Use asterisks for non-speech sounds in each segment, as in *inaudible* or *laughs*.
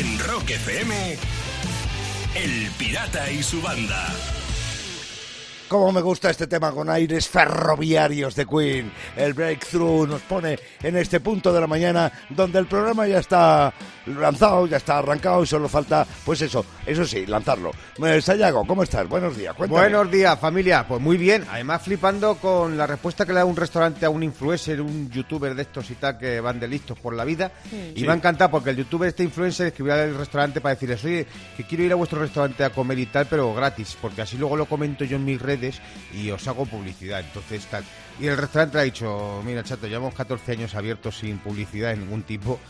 En Rock FM, El Pirata y su banda. Cómo me gusta este tema con aires ferroviarios de Queen. El breakthrough nos pone en este punto de la mañana donde el programa ya está lanzado, ya está arrancado y solo falta, pues eso, eso sí, lanzarlo. Eh, Sayago, ¿cómo estás? Buenos días. Cuéntame. Buenos días, familia. Pues muy bien. Además, flipando con la respuesta que le da un restaurante a un influencer, un youtuber de estos y tal, que van de listos por la vida. Y me ha encantado porque el youtuber, este influencer, escribió al restaurante para decirles, oye, que quiero ir a vuestro restaurante a comer y tal, pero gratis, porque así luego lo comento yo en mis redes y os hago publicidad. Entonces, tal. Y el restaurante ha dicho, mira, chato, llevamos 14 años abiertos sin publicidad de ningún tipo.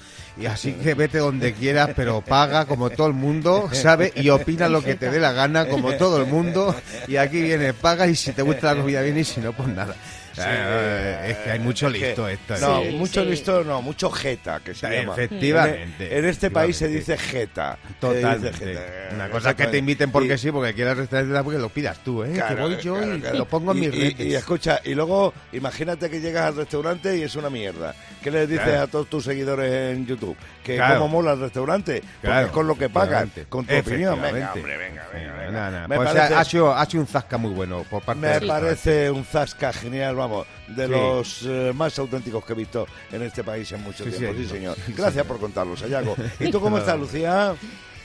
Y así que vete donde quieras, pero paga como todo el mundo, ¿sabe? Y opina lo que te dé la gana, como todo el mundo. Y aquí viene, paga y si te gusta la comida bien y si no, pues nada. Eh, es que hay mucho Es que- listo esto. No, mucho sí. listo, no, mucho jeta, que se llama. Efectivamente. En, en este país se dice jeta. Dice jeta. Una cosa es que te inviten porque Y- sí, porque quieras restaurante porque lo pidas tú, ¿eh? Claro, que voy yo claro, y claro. lo pongo en Y- mis y, redes. y escucha, y luego imagínate que llegas al restaurante y es una mierda. ¿Qué les dices Claro. a todos tus seguidores en YouTube? Que Claro. cómo mola el restaurante, porque Claro, es con lo que pagan, con tu opinión. Venga, hombre, venga, venga. venga. Me Pues parece, ha, sido, ha sido un zasca muy bueno por parte me parece un zasca genial, vamos, de Sí. los eh, más auténticos que he visto en este país en mucho Sí, tiempo. Sí, señor. señor. Sí, Gracias señor. por contarlo, Sayago. ¿Y tú *laughs* cómo estás, Lucía?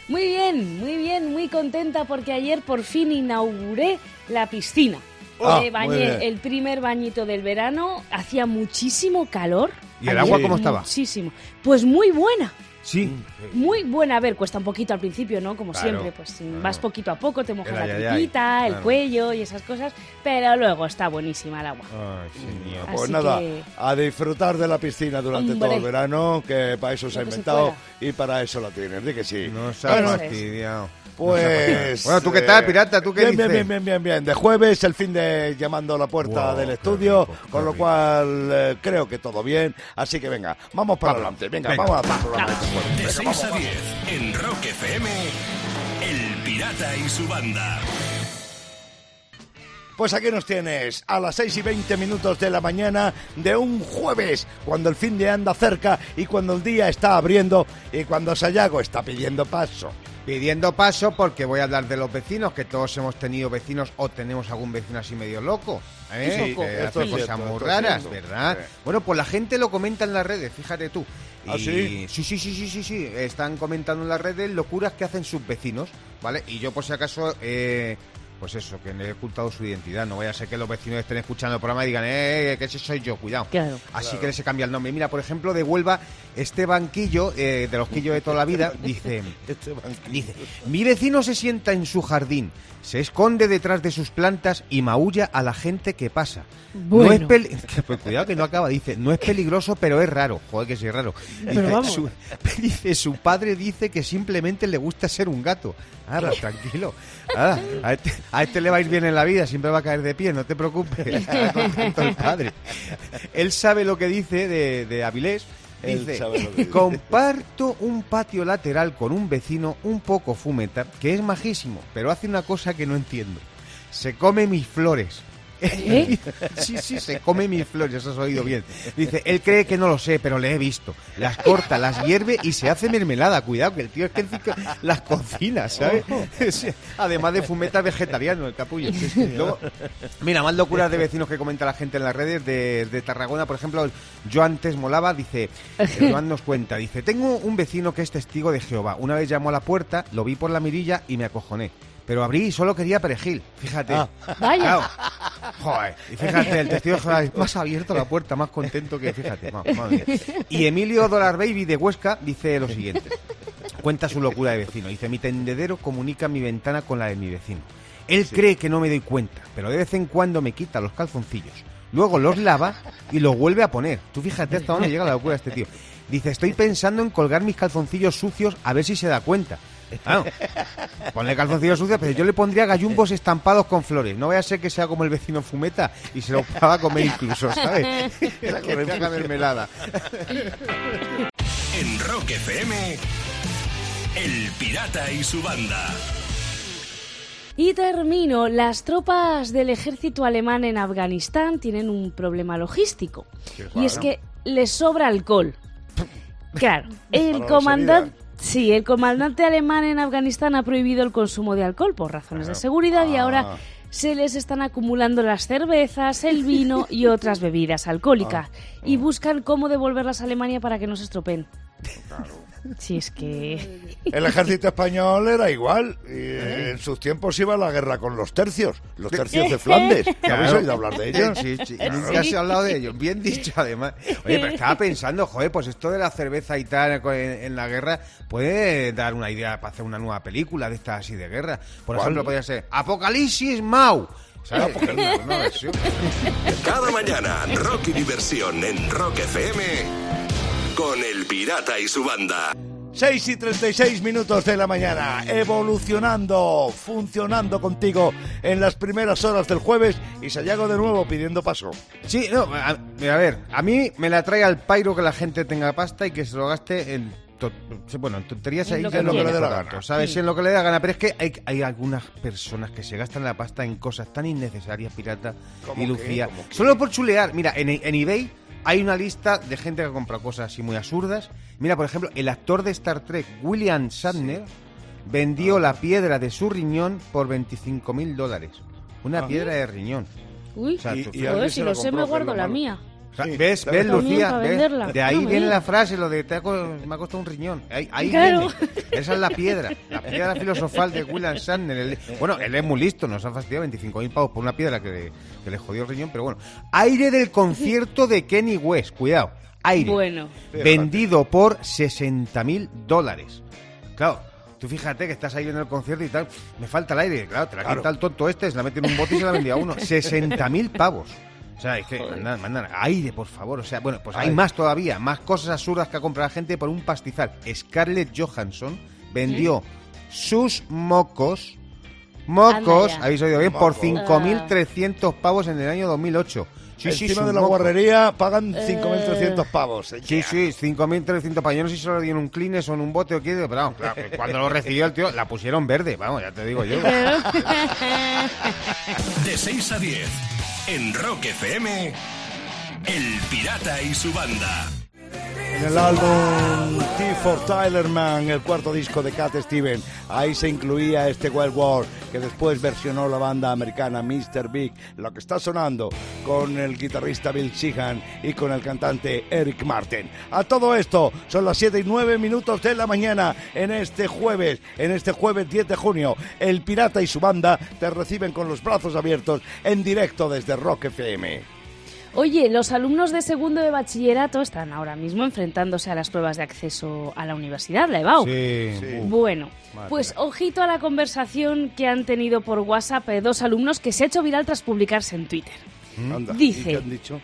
Muy bien, muy bien, muy contenta porque ayer por fin inauguré la piscina. Ah, Me bañé el primer bañito del verano, hacía muchísimo calor. ¿Y el agua cómo estaba? Muchísimo. Pues muy buena. Sí. Muy buena, a ver, cuesta un poquito al principio, ¿no? Como Claro, siempre, pues claro. vas poquito a poco, te mojas El la ayayay, tripita, el claro. cuello y esas cosas, pero luego está buenísima el agua. Ay, señor. Así Pues nada, que- a disfrutar de la piscina durante Hombre. todo el verano, que para eso se ha se inventado y para eso la tienes. Di que sí. No se ha es. Pues. Bueno, ¿tú qué tal, eh, pirata? ¿Tú qué bien, dices? Bien, bien, bien, bien, bien. De jueves, el fin de llamando a la puerta Wow, del estudio, rico, con lo rico. cual eh, creo que todo bien. Así que venga, vamos para Vamos. adelante. Venga, Venga. vamos a hacer programa de. De Venga, 6 vamos, a vamos. 10, en Rock FM, El Pirata y su banda. Pues aquí nos tienes a las 6 y 20 minutos de la mañana de un jueves, cuando el fin de anda cerca y cuando el día está abriendo y cuando Sayago está pidiendo paso. Pidiendo paso porque voy a hablar de los vecinos, que todos hemos tenido vecinos o tenemos algún vecino así medio loco. ¿eh? Sí, que hace cosas cierto, muy raras. ¿verdad? Sí. Bueno, pues la gente lo comenta en las redes, fíjate tú. ¿Ah, sí? Sí, sí, sí, sí, sí, sí. Están comentando en las redes locuras que hacen sus vecinos, ¿vale? Y yo, por si acaso, eh, pues eso, que me he ocultado su identidad. No vaya a ser que los vecinos estén escuchando el programa y digan, eh, que ese soy yo, cuidado. Claro. Así que se cambia el nombre. Mira, por ejemplo, de Huelva, este banquillo, eh, de los quillos de toda la vida, *laughs* dice... Este banquillo. Dice, mi vecino se sienta en su jardín, se esconde detrás de sus plantas y maulla a la gente que pasa. No es peli- que, *laughs* pues, cuidado que no acaba, dice, no es peligroso, pero es raro. Joder, que sí es raro. Dice, Pero vamos. su, *laughs* dice, su padre dice que simplemente le gusta ser un gato. Ahora, tranquilo. Ahora, a, este, a este le va a ir bien en la vida, siempre va a caer de pie, no te preocupes. El padre. Él sabe lo que dice de, de Avilés. Dice, dice. comparto un patio lateral con un vecino un poco fumeta, que es majísimo, pero hace una cosa que no entiendo. Se come mis flores. ¿Eh? *laughs* Sí, sí, se come mis flores, eso has oído bien. Dice, él cree que no lo sé, pero le he visto. Las corta, las hierve y se hace mermelada. Cuidado, que el tío es que las cocina, ¿sabes? *laughs* Además de fumeta vegetariano, el capullo. Luego, mira, más locuras de vecinos que comenta la gente en las redes de, de Tarragona, por ejemplo, yo antes molaba, dice, Joan nos cuenta, dice, tengo un vecino que es testigo de Jehová. Una vez llamó a la puerta, lo vi por la mirilla y me acojoné. Pero abrí y solo quería perejil, fíjate. Ah. Vaya. Claro. Joder, y fíjate, el testigo de Jehová es más abierto la puerta, más contento que, fíjate, madre. Y Emilio Dollar Baby de Huesca dice lo siguiente. Cuenta su locura de vecino. Dice, mi tendedero comunica mi ventana con la de mi vecino. Él cree que no me doy cuenta, pero de vez en cuando me quita los calzoncillos. Luego los lava y los vuelve a poner. Tú fíjate hasta dónde llega la locura de este tío. Dice, estoy pensando en colgar mis calzoncillos sucios a ver si se da cuenta. Claro, ponle calzoncillos sucios, pero yo le pondría gallumbos estampados con flores. No vaya a ser que sea como el vecino Fumeta y se lo va a comer incluso, ¿sabes? que te haga mermelada. En Rock FM, El Pirata y su banda. Y termino. Las tropas del ejército alemán en Afganistán tienen un problema logístico. Y es que les sobra alcohol. *laughs* Claro, el comandante... Sí, el comandante alemán en Afganistán ha prohibido el consumo de alcohol por razones de seguridad y ahora se les están acumulando las cervezas, el vino y otras bebidas alcohólicas. Y buscan cómo devolverlas a Alemania para que no se estropeen. Sí, es que... *laughs* El ejército español era igual. Y en sus tiempos iba a la guerra con los tercios, los tercios de Flandes. ¿Ya habéis oído hablar de ellos? Sí, sí, nunca se ha hablado de ellos. Bien dicho, además. Oye, pero estaba pensando, joder, pues esto de la cerveza y tal en, en la guerra puede dar una idea para hacer una nueva película de estas así de guerra. Por ¿Cuál? ejemplo, podría ser Apocalipsis Mau. ¿Sabes? Una nueva versión. Cada mañana, rock y diversión en Rock FM con El Pirata y su banda. 6 y 36 minutos de la mañana, evolucionando, funcionando contigo en las primeras horas del jueves y Sayago de nuevo pidiendo paso. Sí, no, a, a ver, a mí me la trae al pairo que la gente tenga pasta y que se lo gaste en... to- bueno, en tonterías En ahí lo que le dé la gana. ¿sabes? Sí, en lo que le da gana. Pero es que hay, hay algunas personas que se gastan la pasta en cosas tan innecesarias, pirata ¿Cómo y? Lucía. Solo por chulear. Mira, en, en eBay hay una lista de gente que compra cosas así muy absurdas. Mira, por ejemplo, el actor de Star Trek, William Shatner, vendió la piedra de su riñón por 25 mil dólares. Una piedra de riñón. Uy, O sea, Y- y si lo sé me guardo la mía. O sea, Sí, ¿Ves, ves Lucía? De ahí No, viene la frase, lo de te ha co- me ha costado un riñón. Ahí, ahí Claro. viene. Esa es la piedra, la piedra filosofal de William Shatner. Él- bueno, él es muy listo, nos ha fastidiado 25.000 pavos por una piedra que le, que le jodió el riñón, pero bueno. Aire del concierto de Kenny West, cuidado. Aire. Bueno. Vendido por 60.000 dólares. Claro. Tú fíjate que estás ahí viendo el concierto y tal, me falta el aire, claro, te la Claro. quita el tonto este, se la mete en un bote y se la vendía a uno. *laughs* 60.000 pavos. O sea, es que mandan, mandan aire, por favor. O sea, bueno, pues hay Ay. más todavía, más cosas absurdas que ha comprado la gente por un pastizal. Scarlett Johansson vendió sus mocos, mocos, habéis oído bien, por Mocos. 5.300 pavos en el año 2008. Sí, sí, Encima sus de la mocos. guarrería pagan Eh. 5.300 pavos. Sí, sí, 5.300 pavos. Yo no sé si se lo dieron un Kleenex o en un bote o qué, pero vamos, claro, que cuando lo recibió el tío, la pusieron verde, vamos, ya te digo yo. *laughs* *laughs* De 6 a 10 en Rock FM, El Pirata y su banda. En el álbum T for Tylerman, el cuarto disco de Cat Steven, ahí se incluía este Wild War que después versionó la banda americana Mr. Big, lo que está sonando con el guitarrista Bill Sheehan y con el cantante Eric Martin. A todo esto, son las 7 y 9 minutos de la mañana en este jueves, en este jueves 10 de junio. El Pirata y su banda te reciben con los brazos abiertos en directo desde Rock FM. Oye, los alumnos de segundo de bachillerato están ahora mismo enfrentándose a las pruebas de acceso a la universidad, la EBAU. Sí. Bueno, pues ojito a la conversación que han tenido por WhatsApp eh, dos alumnos que se ha hecho viral tras publicarse en Twitter. Anda, ¿y Dice- qué han dicho?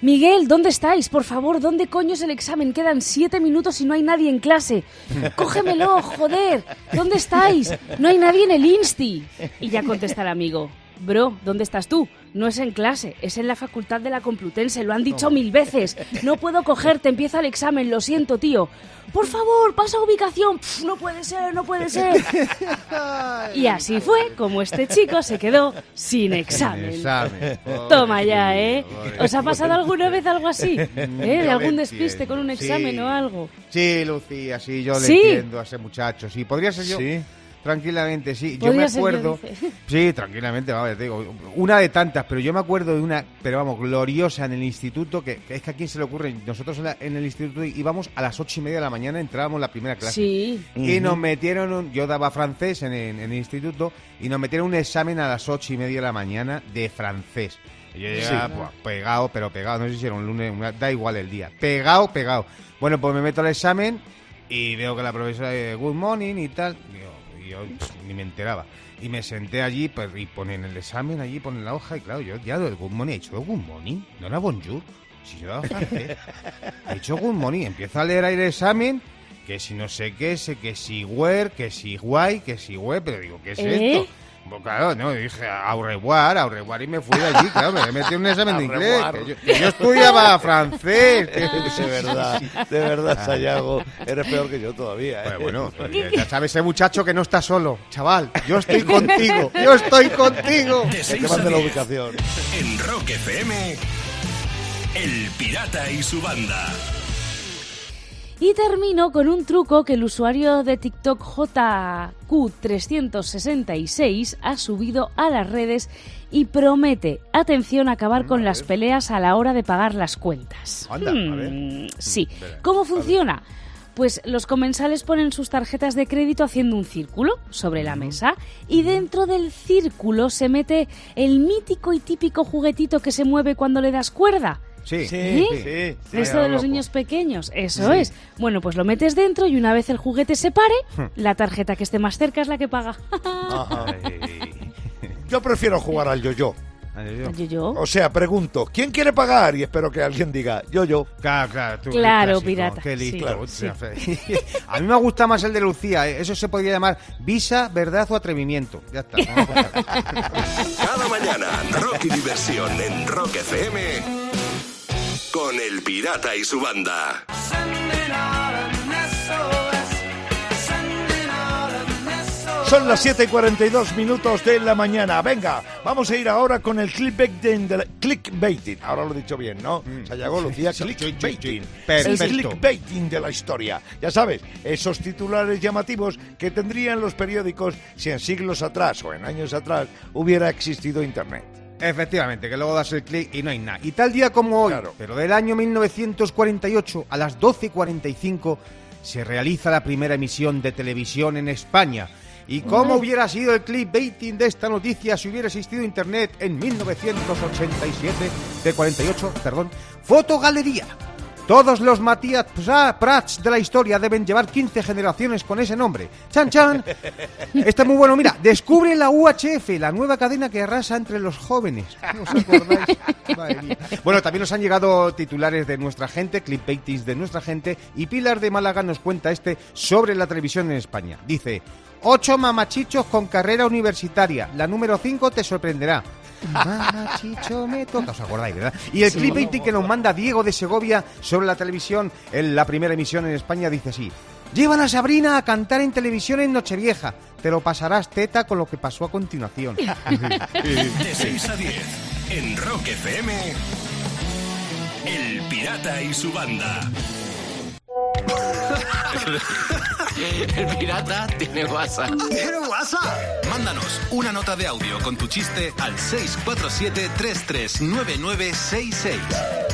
Miguel, ¿dónde estáis? Por favor, ¿dónde coño es el examen? Quedan siete minutos y no hay nadie en clase. *laughs* Cógemelo, joder. ¿Dónde estáis? No hay nadie en el Insti. Y ya contesta el amigo. Bro, ¿dónde estás tú? No es en clase, es en la facultad de la Complutense, lo han dicho mil veces. No puedo cogerte, empieza el examen, lo siento, tío. Por favor, pasa ubicación. Pff, no puede ser, no puede ser. *laughs* Y así fue como este chico se quedó sin examen. Examen. *laughs* Toma ya, ¿eh? ¿Os ha pasado alguna vez algo así? *laughs* ¿Eh? ¿De algún despiste con un examen Sí. o algo? Sí, Lucía, sí, yo le ¿Sí? entiendo a ese muchacho. Sí, podría ser yo. Sí. Tranquilamente, sí. Yo me acuerdo. *laughs* Sí, tranquilamente, vamos, ya te digo. Una de tantas, pero yo me acuerdo de una, pero vamos, gloriosa en el instituto, que, que es que a quién se le ocurre. Nosotros en, la- en el instituto íbamos a las ocho y media de la mañana, entrábamos la primera clase. Sí. Y nos metieron, un- yo daba francés en, el- en el instituto, y nos metieron un examen a las ocho y media de la mañana de francés. Y yo llegaba Sí. pues, pegado, pero pegado, no sé si era un lunes, una- da igual el día. Pegado, pegado. Bueno, pues me meto al examen y veo que la profesora dice, good morning y tal. Yo, pff, ni me enteraba. Y me senté allí pues, y ponen el examen, allí ponen la hoja, y claro, yo ya del good morning he dicho, good morning, no era bonjour. Si yo daba francés. *laughs* He dicho good morning, empiezo a leer ahí el examen, que si no sé qué, sé que si where, que si guay, que si web, pero digo, ¿qué es ¿Eh? esto? Pues claro, no, dije au revoir, au revoir, y me fui de allí, claro, me metí en un examen de inglés. Que yo, que yo estudiaba francés. De verdad, de verdad, Sayago, eres peor que yo todavía. ¿eh? Pues bueno, *laughs* ya sabes, ese muchacho que no está solo, chaval, yo estoy contigo, yo estoy contigo. De Que 6 te mande la 10 ubicación. en Rock FM, El Pirata y su banda. Y termino con un truco que el usuario de TikTok JQ366 ha subido a las redes y promete, atención, acabar con las peleas a la hora de pagar las cuentas. Anda, a ver. Mm, Sí. ¿Cómo funciona? Pues los comensales ponen sus tarjetas de crédito haciendo un círculo sobre la mesa y dentro del círculo se mete el mítico y típico juguetito que se mueve cuando le das cuerda. Sí, Sí, ¿Sí? sí, sí. Esto de los loco. niños pequeños, eso es. Bueno, pues lo metes dentro y una vez el juguete se pare, Hmm. la tarjeta que esté más cerca es la que paga. *laughs* Yo prefiero jugar al yo-yo. Yo, yo. O sea, pregunto, ¿quién quiere pagar? Y espero que alguien diga, yo-yo. Claro, claro, tú, Claro, clásico, pirata, Qué sí, listo. claro, Sí. *laughs* A mí me gusta más el de Lucía. ¿eh? Eso se podría llamar visa, verdad o atrevimiento. Ya está. vamos a contar. *laughs* Cada mañana, rock y diversión en Rock FM con El Pirata y su banda. Son las 7 y 42 minutos de la mañana. Venga, vamos a ir ahora con el clickbaiting. De la- clickbaiting. Ahora lo he dicho bien, ¿no? Sayago Lucía, sí, clickbaiting. sí, sí. El clickbaiting de la historia. Ya sabes, esos titulares llamativos que tendrían los periódicos si en siglos atrás o en años atrás hubiera existido Internet. Efectivamente, que luego das el clic y no hay nada. Y tal día como hoy, Claro. pero del año 1948, a las 12.45, se realiza la primera emisión de televisión en España. ¿Y cómo hubiera sido el clickbaiting de esta noticia si hubiera existido Internet en 1987, de 48, perdón? Fotogalería. Todos los Matías Pra- Prats de la historia deben llevar 15 generaciones con ese nombre. ¡Chan, chan! *laughs* Está muy bueno. Mira, descubre la UHF, la nueva cadena que arrasa entre los jóvenes. ¿No os acordáis? *laughs* Madre mía. Bueno, también nos han llegado titulares de nuestra gente, clickbaitings de nuestra gente, y Pilar de Málaga nos cuenta este sobre la televisión en España. Dice, ocho mamachichos con carrera universitaria. La número 5 te sorprenderá. Mamachicho me toca. ¿Os acordáis, verdad? Y el clickbaiting que nos manda Diego de Segovia sobre la televisión en la primera emisión en España dice así. Llevan a Sabrina a cantar en televisión en Nochevieja. Te lo pasarás teta con lo que pasó a continuación. *laughs* De 6 a 10 en Rock FM. El Pirata y su banda. *laughs* El pirata tiene WhatsApp. ¿Tiene Mándanos una nota de audio con tu chiste al 647-339966.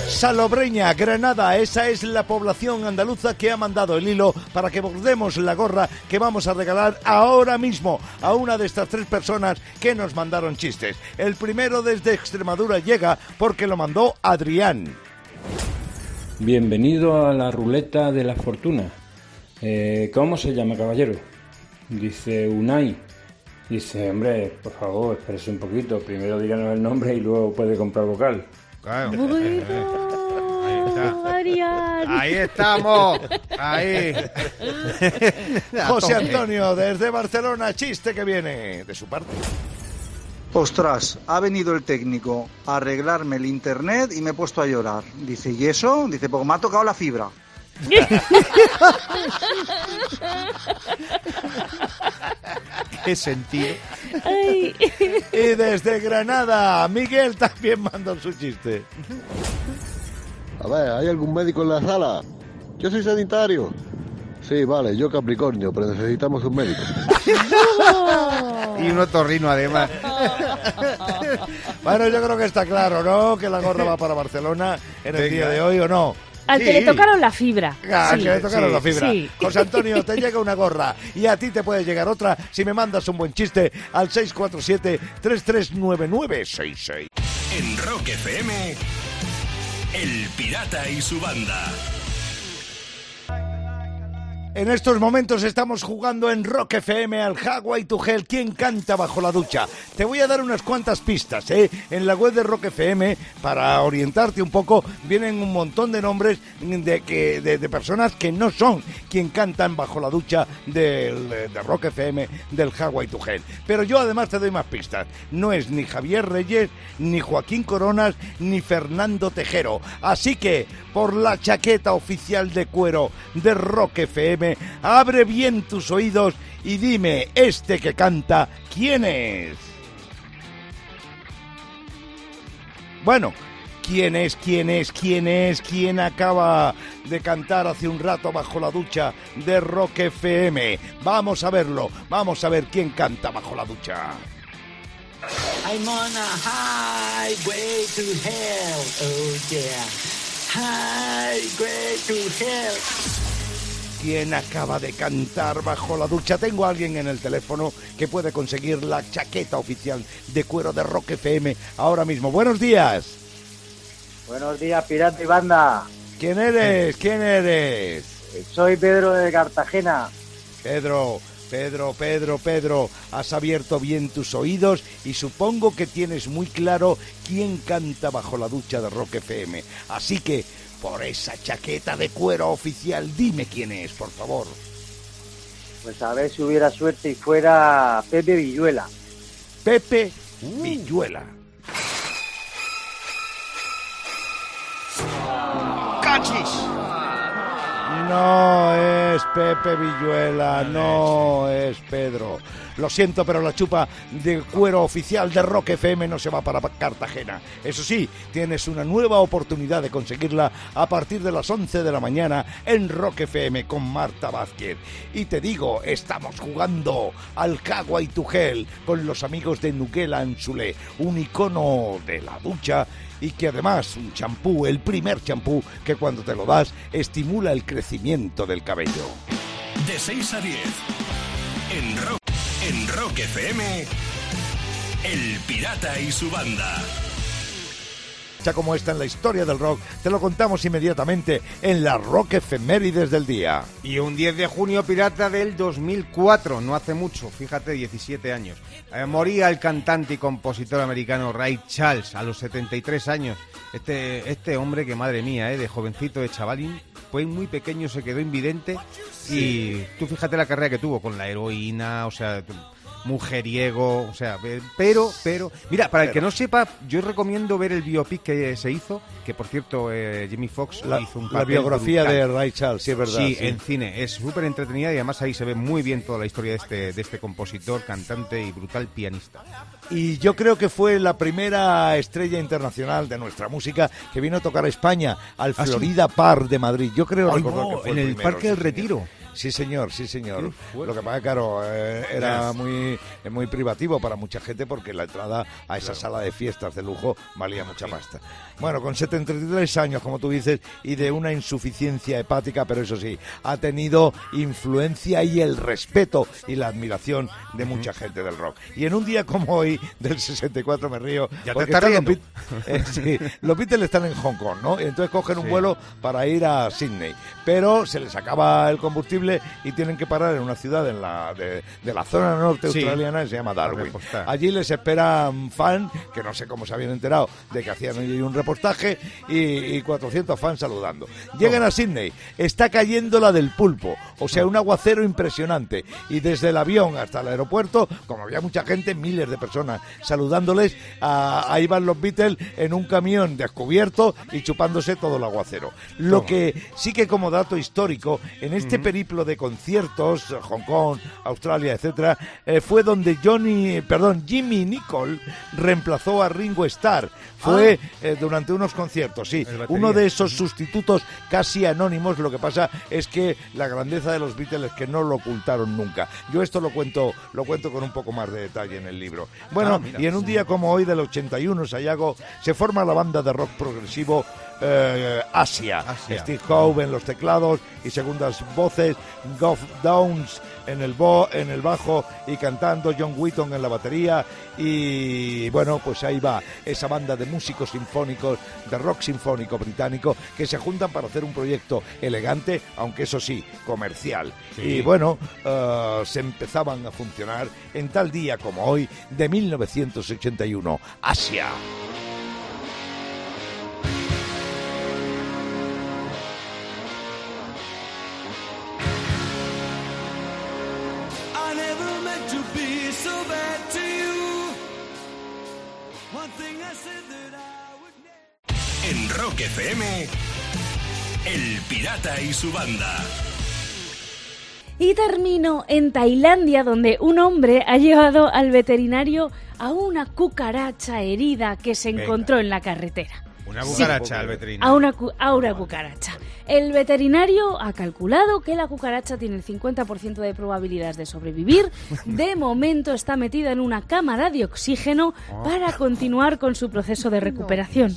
Salobreña, Granada, esa es la población andaluza que ha mandado el hilo para que bordemos la gorra que vamos a regalar ahora mismo a una de estas tres personas que nos mandaron chistes. El primero desde Extremadura llega porque lo mandó Adrián. Bienvenido a la ruleta de la fortuna. Eh, ¿Cómo se llama, caballero? Dice Unai. Dice, hombre, por favor, espérese un poquito. Primero díganos el nombre y luego puede comprar vocal. Claro. Adrián. *laughs* Ahí estamos. Ahí. *laughs* José Antonio desde Barcelona, chiste que viene de su parte. Ostras, ha venido el técnico a arreglarme el internet y me he puesto a llorar. Dice, ¿y eso? Dice, porque me ha tocado la fibra. *laughs* Qué sentido. Ay. Y desde Granada, Miguel también mandó su chiste. A ver, ¿hay algún médico en la sala? Yo soy sanitario. Sí, vale, yo Capricornio, pero necesitamos un médico. Y un otorrino además. *laughs* Bueno, yo creo que está claro, ¿no? Que la gorra *laughs* va para Barcelona en el Venga. día de hoy, ¿o no? Al que le tocaron la fibra. Ah, Sí. que le tocaron sí, la fibra. sí. José Antonio, te llega una gorra y a ti te puede llegar otra si me mandas un buen chiste al 647-339966. En Rock FM, El Pirata y su banda. En estos momentos estamos jugando en Rock FM al Hawaii to Hell. ¿Quién canta bajo la ducha? Te voy a dar unas cuantas pistas, ¿eh? En la web de Rock FM, para orientarte un poco, vienen un montón de nombres de, que, de, personas que no son quien cantan bajo la ducha del, de Rock FM del Hawaii to Hell. Pero yo además te doy más pistas. No es ni Javier Reyes, ni Joaquín Coronas, ni Fernando Tejero. Así que, por la chaqueta oficial de cuero de Rock FM, abre bien tus oídos y dime, este que canta, ¿quién es? Bueno, ¿Quién es, quién es, quién es, quién acaba de cantar hace un rato bajo la ducha de Rock FM? Vamos a verlo, vamos a ver quién canta bajo la ducha. I'm on a highway to hell, oh yeah. Highway to hell. ¿Quién acaba de cantar bajo la ducha? Tengo a alguien en el teléfono que puede conseguir la chaqueta oficial de cuero de Rock FM ahora mismo. Buenos días. Buenos días, pirata y banda. ¿Quién eres? ¿Quién eres? Soy Pedro de Cartagena. Pedro, Pedro, Pedro, Pedro, has abierto bien tus oídos y supongo que tienes muy claro quién canta bajo la ducha de Rock FM. Así que, por esa chaqueta de cuero oficial, dime quién es, por favor. Pues a ver si hubiera suerte y fuera Pepe Villuela. Pepe Villuela. ¡Cachis! No es Pepe Villuela, no es Pedro. Lo siento, pero la chupa de cuero oficial de Rock FM no se va para Cartagena. Eso sí, tienes una nueva oportunidad de conseguirla a partir de las 11 de la mañana en Rock FM con Marta Vázquez. Y te digo, estamos jugando al Cagua y Tugel con los amigos de Nuguela Anzulé, un icono de la ducha y que además un champú, el primer champú que cuando te lo das estimula el crecimiento del cabello. De 6 a 10. En Rock, en Rock FM. El Pirata y su banda. Ya como está en la historia del rock, te lo contamos inmediatamente en la Rock Efemérides del día. Y un 10 de junio pirata del 2004, no hace mucho, fíjate, 17 años. Eh, moría el cantante y compositor americano Ray Charles a los 73 años. Este, este hombre que, madre mía, eh, de jovencito, de chavalín, fue muy pequeño, se quedó invidente y tú fíjate la carrera que tuvo con la heroína, o sea, mujeriego, o sea, pero, pero, mira, para el que no sepa, yo recomiendo ver el biopic que se hizo, que por cierto eh, Jimmy Fox La, hizo un la papel biografía brutal. de Ray Charles, sí es verdad. Sí, sí. en cine. Es súper entretenida y además ahí se ve muy bien toda la historia de este, de este compositor, cantante y brutal pianista. Y yo creo que fue la primera estrella internacional de nuestra música que vino a tocar a España, al ¿Ah, sí? Florida Par de Madrid. Yo creo Ay, recordar no, que fue en el primero, Parque del Retiro. Sí, señor, sí, señor. Lo que pasa, claro, eh, era muy, eh, muy privativo para mucha gente porque la entrada a esa sala de fiestas de lujo valía mucha pasta. Bueno, con 73 años, como tú dices, y de una insuficiencia hepática, pero eso sí, ha tenido influencia y el respeto y la admiración de mucha gente del rock. Y en un día como hoy, del 64, me río. Ya te porque estás están los eh, sí, los Beatles están en Hong Kong, ¿no? Y entonces cogen un Sí. vuelo para ir a Sydney. Pero se les acaba el combustible y tienen que parar en una ciudad en la, de, de la zona norte Sí. australiana que se llama Darwin. repostar. Allí les esperan fans, que no sé cómo se habían enterado de que hacían allí un reportaje, y, y 400 fans saludando. Llegan a Sydney, está cayendo la del pulpo, o sea, un aguacero impresionante. Y desde el avión hasta el aeropuerto, como había mucha gente, miles de personas saludándoles, a- ahí van los Beatles en un camión descubierto y chupándose todo el aguacero. Lo que sí que como dato histórico, en este periplo de conciertos, Hong Kong, Australia, etcétera, eh, fue donde Johnny, perdón, Jimmy Nicol reemplazó a Ringo Starr. Fue eh, durante unos conciertos, sí, uno de esos sustitutos casi anónimos. Lo que pasa es que la grandeza de los Beatles es que no lo ocultaron nunca. Yo esto lo cuento, lo cuento con un poco más de detalle en el libro. Bueno, Ah, mira. y en un día como hoy del 81, Sayago, se forma la banda de rock progresivo eh, Asia. Asia. Steve Howe en los teclados y segundas voces, Goff Downs en el, bo, en el bajo y cantando, John Wheaton en la batería y bueno, pues ahí va esa banda de músicos sinfónicos, de rock sinfónico británico que se juntan para hacer un proyecto elegante, aunque eso sí, comercial. Sí. Y bueno, eh, se empezaban a funcionar en tal día como hoy de 1981, Asia. Rock FM. El Pirata y su banda. Y termino en Tailandia, donde un hombre ha llevado al veterinario a una cucaracha herida que se Venga. encontró en la carretera. Una Sí. cucaracha al a veterinario. una, cu- a una cucaracha. El veterinario ha calculado que la cucaracha tiene el 50% de probabilidades de sobrevivir. De momento está metida en una cámara de oxígeno para continuar con su proceso de recuperación.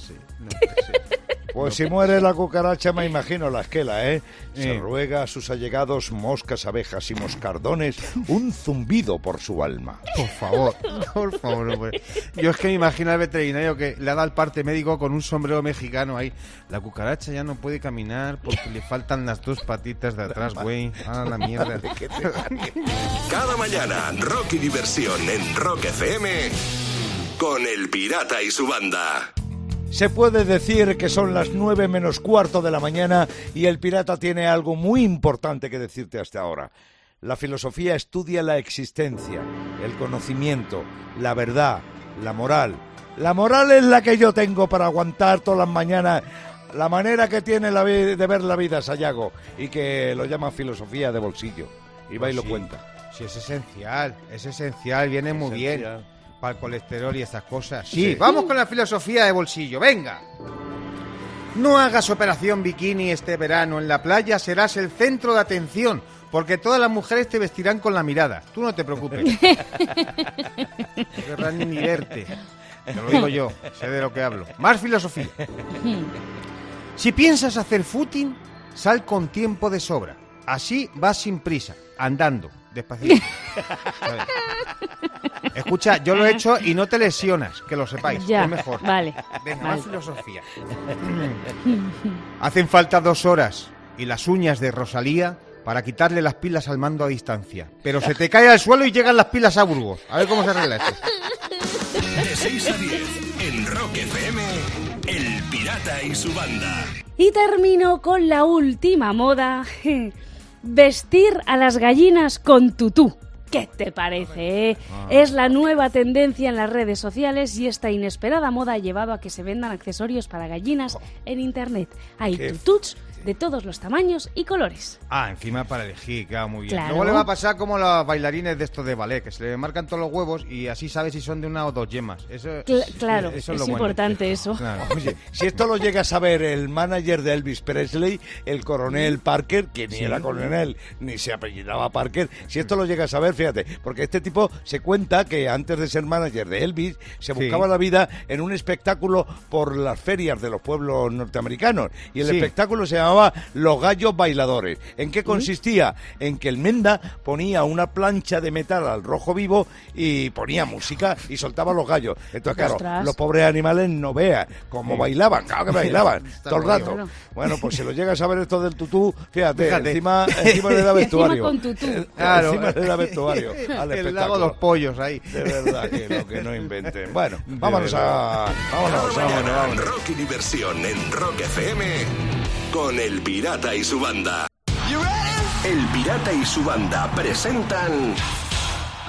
Pues si muere la cucaracha, me imagino la esquela, ¿eh? Se ruega a sus allegados moscas, abejas y moscardones un zumbido por su alma. Por favor, por favor. hombre. Yo es que me imagino al veterinario que le ha dado el parte médico con un sombrero mexicano ahí. La cucaracha ya no puede caminar porque le faltan las dos patitas de atrás, güey. Ah, la mierda. Cada mañana, rock y diversión en Rock FM con El Pirata y su banda. Se puede decir que son las nueve menos cuarto de la mañana y el pirata tiene algo muy importante que decirte hasta ahora. La filosofía estudia la existencia, el conocimiento, la verdad, la moral. La moral es la que yo tengo para aguantar todas las mañanas la manera que tiene la de ver la vida Sayago y que lo llama filosofía de bolsillo. Y va y lo Sí. cuenta. Sí, es esencial, es esencial, viene muy bien. Para el colesterol y estas cosas. Sí. Sí, vamos con la filosofía de bolsillo, venga. No hagas operación bikini este verano en la playa, serás el centro de atención, porque todas las mujeres te vestirán con la mirada. Tú no te preocupes. *laughs* No querrán ni verte. *laughs* Te lo digo yo, sé de lo que hablo. Más filosofía. Si piensas hacer footing, sal con tiempo de sobra. Así vas sin prisa, andando, despacito. *laughs* Escucha, yo lo he hecho y no te lesionas, que lo sepáis. Ya, es mejor. vale, Venga, vale. más filosofía. Hacen falta dos horas y las uñas de Rosalía para quitarle las pilas al mando a distancia. Pero se te cae al suelo y llegan las pilas a Burgos. A ver cómo se arregla esto. De 6 a 10 en Rock FM, El Pirata y su banda. Y termino con la última moda. *laughs* Vestir a las gallinas con tutú. ¿Qué te parece? eh? Es la nueva tendencia en las redes sociales y esta inesperada moda ha llevado a que se vendan accesorios para gallinas en internet. Hay tututs de todos los tamaños y colores. Ah, encima para elegir, queda muy bien. Claro. Luego le va a pasar como a los bailarines de estos de ballet, que se le marcan todos los huevos y así sabe si son de una o dos yemas. Eso, Cla- claro, es, eso lo bueno. importante eso. Claro. Oye, si esto lo llega a saber el manager de Elvis Presley, el coronel Parker, que ni Sí. era coronel ni se apellidaba Parker, si esto lo llega a saber, fíjate, porque este tipo se cuenta que antes de ser manager de Elvis se Sí. buscaba la vida en un espectáculo por las ferias de los pueblos norteamericanos y el Sí. espectáculo se llamaba Los Gallos Bailadores. ¿En qué consistía? En que el Menda ponía una plancha de metal al rojo vivo y ponía música y soltaba los gallos. Entonces, claro, Ostras. los pobres animales no vean cómo bailaban, claro que bailaban Está todo el rato. Claro. Bueno, pues si lo llegas a ver esto del tutú, fíjate, Fíjate. encima, *laughs* encima le da vestuario. con tutú. Eh, Claro. Encima le da *laughs* vestuario al El lago de espectáculo. los pollos ahí. De verdad que lo que no inventen. Bueno, vámonos a... Vámonos, vámonos, vámonos. rock y diversión en Rock FM con El Pirata y su banda. El Pirata y su banda presentan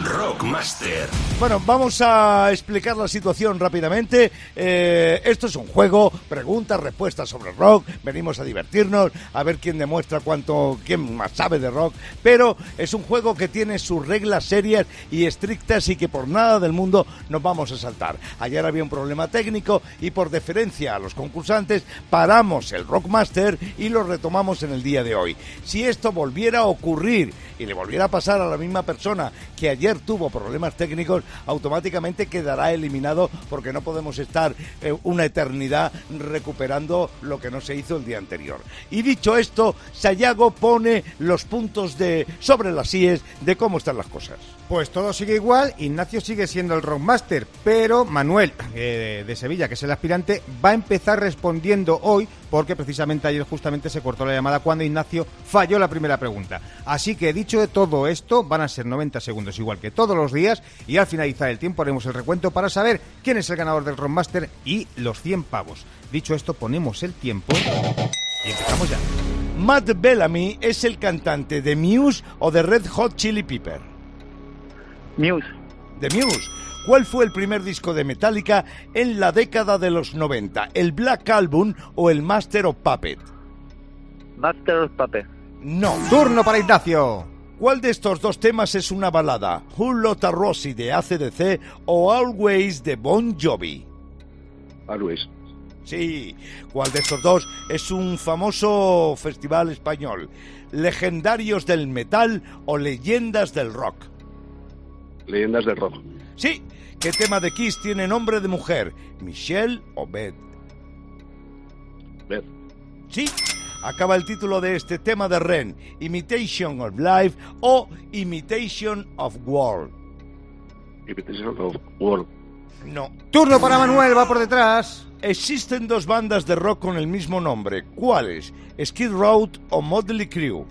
Rockmaster. Bueno, vamos a explicar la situación rápidamente. Eh, esto es un juego, preguntas, respuestas sobre rock. Venimos a divertirnos, a ver quién demuestra cuánto, quién más sabe de rock. Pero es un juego que tiene sus reglas serias y estrictas y que por nada del mundo nos vamos a saltar. Ayer había un problema técnico y por deferencia a los concursantes paramos el Rockmaster y lo retomamos en el día de hoy. Si esto volviera a ocurrir y le volviera a pasar a la misma persona que ayer tuvo problemas técnicos, automáticamente quedará eliminado porque no podemos estar eh, una eternidad recuperando lo que no se hizo el día anterior. Y dicho esto, Sayago pone los puntos de sobre las IES de cómo están las cosas. Pues todo sigue igual, Ignacio sigue siendo el Rockmaster, pero Manuel eh, de Sevilla, que es el aspirante, va a empezar respondiendo hoy, porque precisamente ayer justamente se cortó la llamada cuando Ignacio falló la primera pregunta. Así que dicho de todo esto, van a ser 90 segundos igual que todos los días, y al finalizar el tiempo haremos el recuento para saber quién es el ganador del Rockmaster y los 100 pavos. Dicho esto, ponemos el tiempo y empezamos ya. Matt Bellamy es el cantante de Muse o de Red Hot Chili Pepper. Muse. de Muse. ¿Cuál fue el primer disco de Metallica en la década de los 90? ¿El Black Album o el Master of Puppet? Master of Puppet. No. Turno para Ignacio. ¿Cuál de estos dos temas es una balada? Who Lotta Rossi de ACDC o Always de Bon Jovi? Always. Sí, ¿cuál de estos dos es un famoso festival español? ¿Legendarios del metal o leyendas del rock? Leyendas del rock. Sí, ¿qué tema de Kiss tiene nombre de mujer? ¿Michelle o Beth? Beth. Sí, acaba el título de este tema de Ren, Imitation of Life o Imitation of World. Imitation of World. No. Turno para Manuel, va por detrás. Existen dos bandas de rock con el mismo nombre. ¿Cuáles? ¿Skid Row o Motley Crue?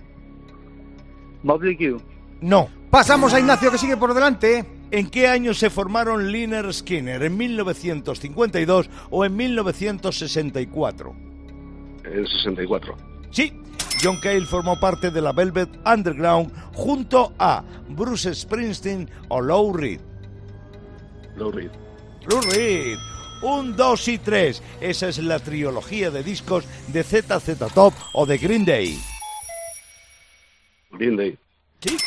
Motley Crue. No. Pasamos a Ignacio que sigue por delante. ¿En qué año se formaron Liner Skinner? ¿En 1952 o en 1964? El 64. Sí, John Cale formó parte de la Velvet Underground junto a Bruce Springsteen o Lou Reed. Lou Reed. Lou Reed. Un, dos y tres. Esa es la trilogía de discos de ZZ Top o de Green Day. Green Day. Sí.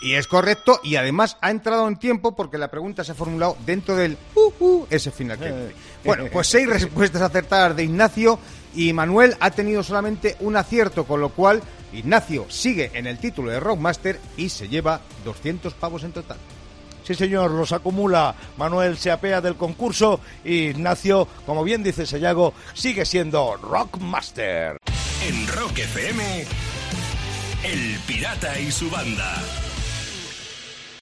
Y es correcto, y además ha entrado en tiempo porque la pregunta se ha formulado dentro del uh, uh, ese final. que- Bueno, pues seis *laughs* respuestas acertadas de Ignacio y Manuel ha tenido solamente un acierto, con lo cual Ignacio sigue en el título de Rockmaster y se lleva 200 pavos en total. Sí, señor, los acumula. Manuel se apea del concurso y Ignacio, como bien dice Sayago, sigue siendo Rockmaster. En Rock FM, El Pirata y su banda.